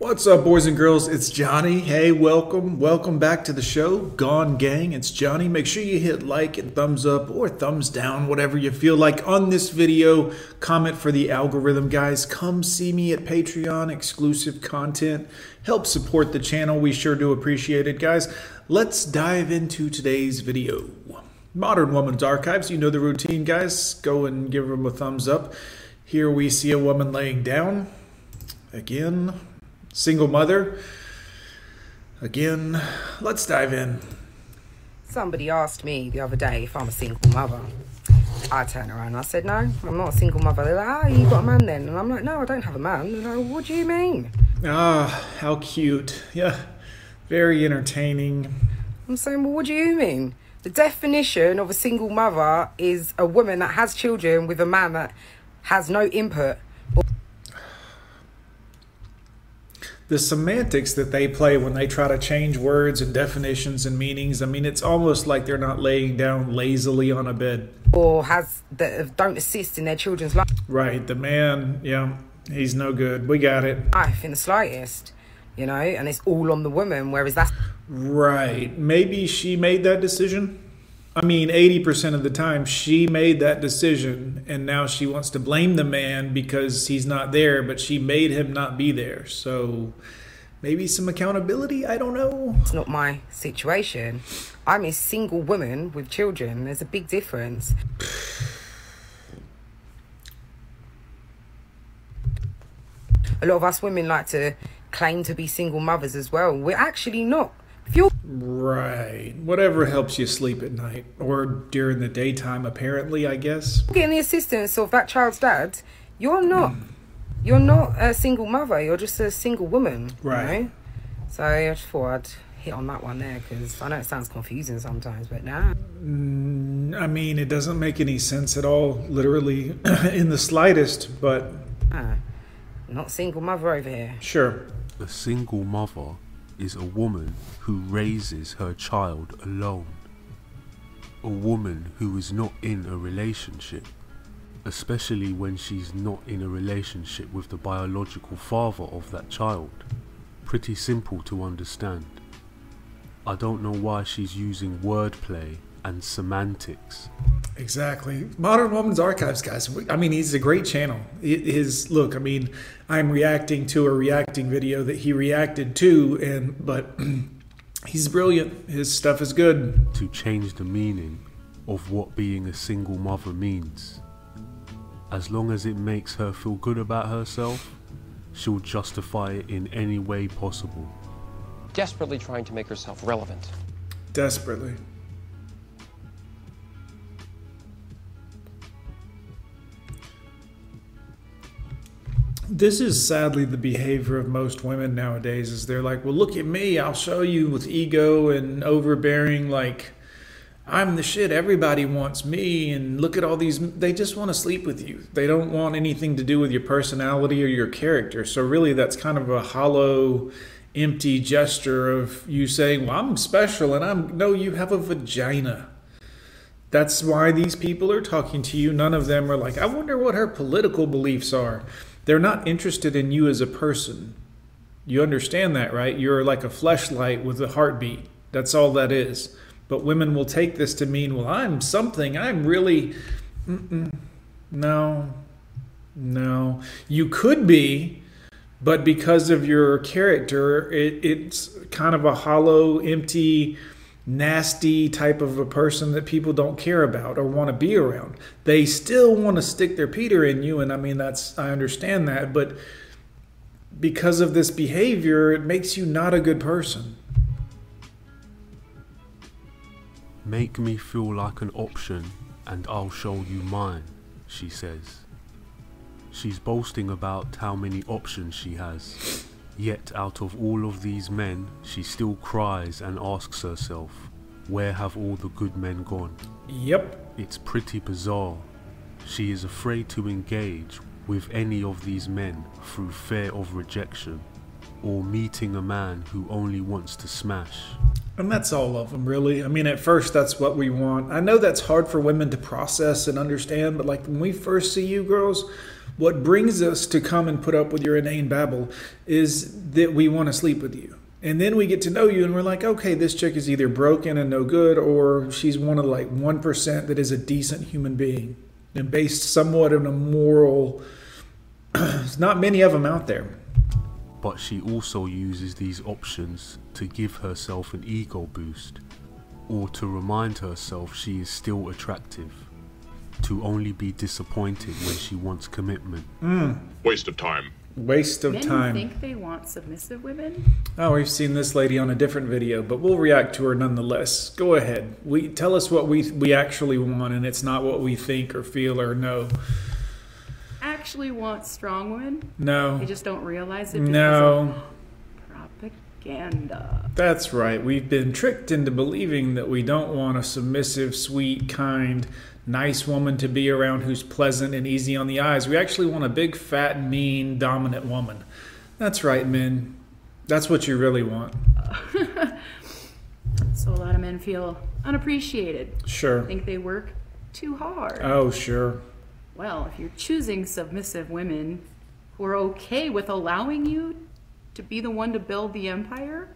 What's up, boys and girls? It's Johnny. Hey, welcome. Welcome back to the show, Gone Gang. It's Johnny. Make sure you hit like and thumbs up or thumbs down, whatever you feel like on this video. Comment for the algorithm, guys. Come see me at Patreon, exclusive content. Help support the channel. We sure do appreciate it, guys. Let's dive into today's video. Modern Woman's Archives. You know the routine, guys. Go and give them a thumbs up. Here we see a woman laying down. Again, single mother. Again, let's dive in. Somebody asked me the other day if I'm a single mother. I turned around and I said, No, I'm not a single mother. They're like, Ah, oh, you got a man then? And I'm like, No, I don't have a man. They're like, What do you mean? Ah, how cute. Yeah, very entertaining. I'm saying, Well, what do you mean? The definition of a single mother is a woman that has children with a man that has no input the semantics that they play when they try to change words and definitions and meanings. I mean, it's almost like they're not laying down lazily on a bed. Or has that don't assist in their children's life. Right. The man, yeah, he's no good. We got it. Life in the slightest, you know, and it's all on the woman. Whereas that's right. Maybe she made that decision. I mean, 80% of the time she made that decision and now she wants to blame the man because he's not there, but she made him not be there. So maybe some accountability? I don't know. It's not my situation. I'm a single woman with children. There's a big difference. A lot of us women like to claim to be single mothers as well. We're actually not. If you're right, whatever helps you sleep at night or during the daytime, apparently, I guess. Getting the assistance of that child's dad, you're not. You're not a single mother. You're just a single woman. Right. You know? So I just thought I'd hit on that one there because I know it sounds confusing sometimes, but nah. Mm, I mean, it doesn't make any sense at all, literally, in the slightest. But ah, not single mother over here. Sure. A single mother is a woman who raises her child alone. A woman who is not in a relationship, especially when she's not in a relationship with the biological father of that child. Pretty simple to understand. I don't know why she's using wordplay and semantics. Exactly. Modern Woman's Archives, guys. I mean, he's a great channel. His look, I mean, I'm reacting to a reacting video that he reacted to, and but he's brilliant. His stuff is good. To change the meaning of what being a single mother means. As long as it makes her feel good about herself, she'll justify it in any way possible. Desperately trying to make herself relevant. Desperately. This is sadly the behavior of most women nowadays is they're like well look at me i'll show you with ego and overbearing like i'm the shit everybody wants me and look at all these they just want to sleep with you. They don't want anything to do with your personality or your character. So really that's kind of a hollow empty gesture of you saying well i'm special and i'm no you have a vagina. That's why these people are talking to you. None of them are like i wonder what her political beliefs are they're not interested in you as a person. You understand that, right? You're like a fleshlight with a heartbeat. That's all that is. But women will take this to mean, well, I'm something. I'm really. Mm-mm. No. No. You could be, but because of your character, it, it's kind of a hollow, empty nasty type of a person that people don't care about or want to be around. They still want to stick their Peter in you, and I mean that's I understand that, but because of this behavior, it makes you not a good person. Make me feel like an option and I'll show you mine, she says. She's boasting about how many options she has. Yet out of all of these men, she still cries and asks herself, where have all the good men gone? Yep. It's pretty bizarre. She is afraid to engage with any of these men through fear of rejection or meeting a man who only wants to smash. And that's all of them, really. I mean, at first, that's what we want. I know that's hard for women to process and understand, but like when we first see you girls, What brings us to come and put up with your inane babble is that we want to sleep with you. And then we get to know you and we're like, okay, this chick is either broken and no good or she's one of like 1% that is a decent human being and based somewhat on a moral. There's not many of them out there. But she also uses these options to give herself an ego boost or to remind herself she is still attractive to only be disappointed when she wants commitment. Mm. Waste of time. Waste of time. Men time. think they want submissive women. Oh, we've seen this lady on a different video, but we'll react to her nonetheless. Go ahead. We tell us what we we actually want, and it's not what we think or feel or know. Actually want strong women. No. They just don't realize it. No. Propaganda. That's right. We've been tricked into believing that we don't want a submissive, sweet, kind, nice woman to be around who's pleasant and easy on the eyes. We actually want a big, fat, mean, dominant woman. That's right, men. That's what you really want. So a lot of men feel unappreciated. Sure. Think they work too hard. Oh, sure. Well, if you're choosing submissive women who are okay with allowing you to be the one to build the empire,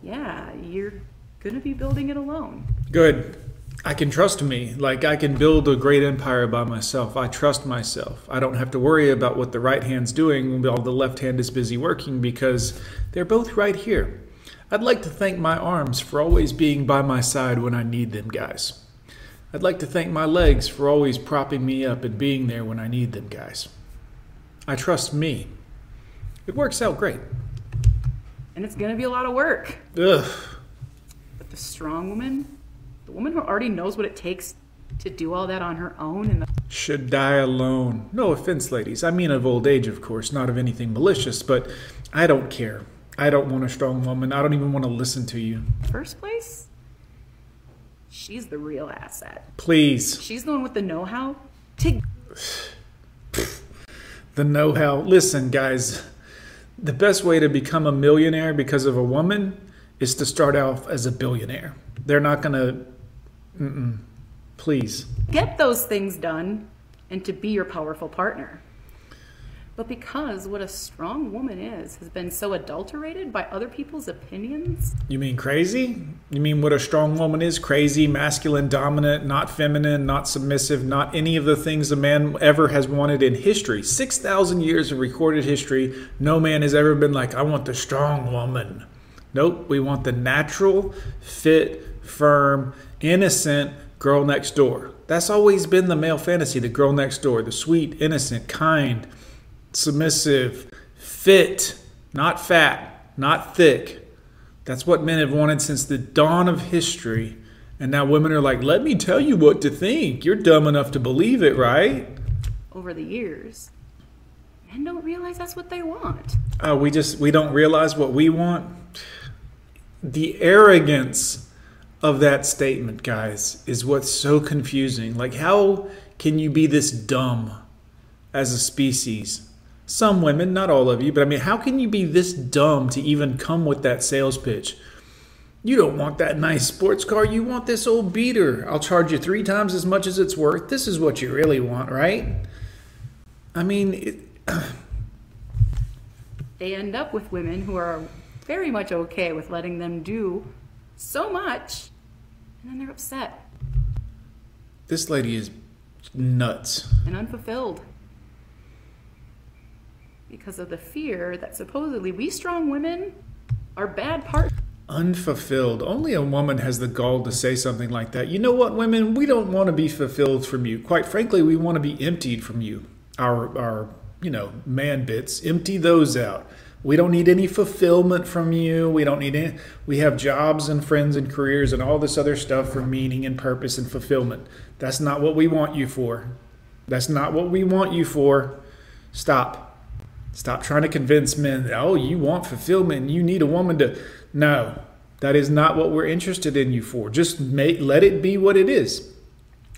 yeah, you're gonna be building it alone. Good. I can trust me. Like I can build a great empire by myself. I trust myself. I don't have to worry about what the right hand's doing while the left hand is busy working because they're both right here. I'd like to thank my arms for always being by my side when I need them, guys. I'd like to thank my legs for always propping me up and being there when I need them, guys. I trust me. It works out great. And it's gonna be a lot of work. Ugh. But the strong woman, the woman who already knows what it takes to do all that on her own and the should die alone. No offense, ladies. I mean of old age, of course, not of anything malicious, but I don't care. I don't want a strong woman. I don't even want to listen to you. first place, she's the real asset. Please. She's the one with the know-how to The know how. Listen, guys, the best way to become a millionaire because of a woman is to start off as a billionaire. They're not going to. Please. get those things done and to be your powerful partner. But because what a strong woman is has been so adulterated by other people's opinions, You mean crazy? You mean what a strong woman is? Crazy, masculine, dominant, not feminine, not submissive, not any of the things a man ever has wanted in history. 6,000 years of recorded history, no man has ever been like, I want the strong woman. Nope, we want the natural, fit, firm, innocent girl next door. That's always been the male fantasy the girl next door, the sweet, innocent, kind, submissive, fit, not fat, not thick. That's what men have wanted since the dawn of history. And now women are like, let me tell you what to think. You're dumb enough to believe it, right? over the years, men don't realize that's what they want. Oh, we just we don't realize what we want. The arrogance of that statement, guys, is what's so confusing. Like how can you be this dumb as a species? Some women, not all of you, but I mean, how can you be this dumb to even come with that sales pitch? You don't want that nice sports car. You want this old beater. I'll charge you three times as much as it's worth. This is what you really want, right? I mean, it, They end up with women who are very much okay with letting them do so much, and then they're upset this lady is nuts. and unfulfilled because of the fear that supposedly we strong women are bad partners. Unfulfilled. Only a woman has the gall to say something like that. You know what, women? We don't want to be fulfilled from you. Quite frankly, we want to be emptied from you. Our, our, you know, man bits. Empty those out. We don't need any fulfillment from you. We don't need any. We have jobs and friends and careers and all this other stuff for meaning and purpose and fulfillment. That's not what we want you for. That's not what we want you for. Stop. Stop trying to convince men that, oh, you want fulfillment. You need a woman to. No, that is not what we're interested in you for. Just make, let it be what it is.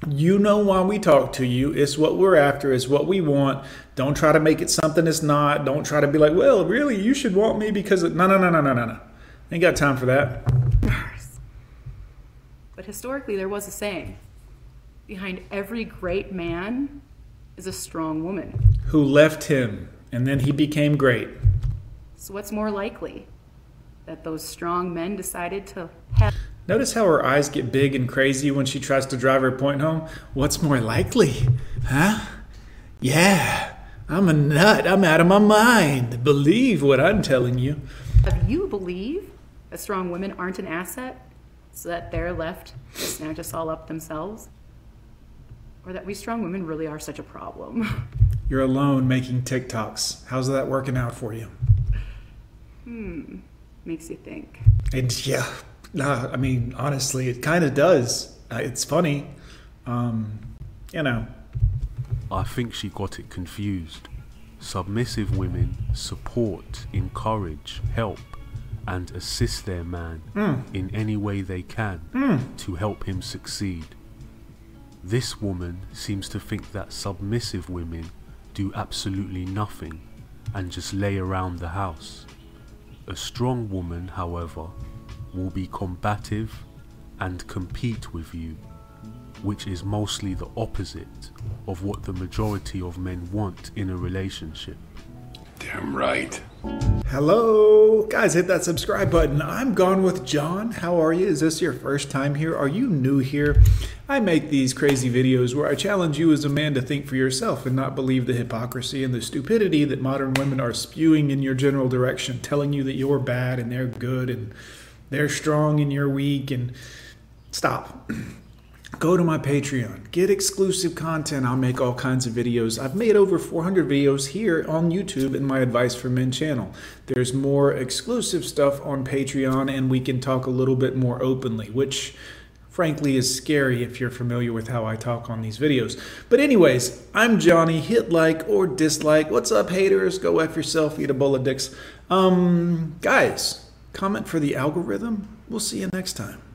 You know why we talk to you. It's what we're after. It's what we want. Don't try to make it something it's not. Don't try to be like, well, really, you should want me because of... no, no, no, no, no, no, no. Ain't got time for that. But historically, there was a saying behind every great man, is a strong woman. Who left him and then he became great. So, what's more likely? That those strong men decided to have. Notice how her eyes get big and crazy when she tries to drive her point home? What's more likely? Huh? Yeah, I'm a nut. I'm out of my mind. Believe what I'm telling you. Have you believe that strong women aren't an asset so that they're left to snatch us all up themselves? Or that we strong women really are such a problem? You're alone making TikToks. How's that working out for you? Hmm. Makes you think. And yeah, nah, I mean, honestly, it kind of does. Uh, it's funny. Um, you know. I think she got it confused. Submissive women support, encourage, help, and assist their man mm. in any way they can mm. to help him succeed. This woman seems to think that submissive women do absolutely nothing and just lay around the house. A strong woman, however, will be combative and compete with you, which is mostly the opposite of what the majority of men want in a relationship. Damn right. Hello, guys, hit that subscribe button. I'm Gone with John. How are you? Is this your first time here? Are you new here? I make these crazy videos where I challenge you as a man to think for yourself and not believe the hypocrisy and the stupidity that modern women are spewing in your general direction, telling you that you're bad and they're good and they're strong and you're weak and stop. go to my Patreon, get exclusive content. I'll make all kinds of videos. I've made over 400 videos here on YouTube in my Advice for Men channel. There's more exclusive stuff on Patreon, and we can talk a little bit more openly, which frankly is scary if you're familiar with how I talk on these videos. But anyways, I'm Johnny. Hit like or dislike. What's up, haters? Go F yourself, eat a bowl of dicks. Um, guys, comment for the algorithm. We'll see you next time.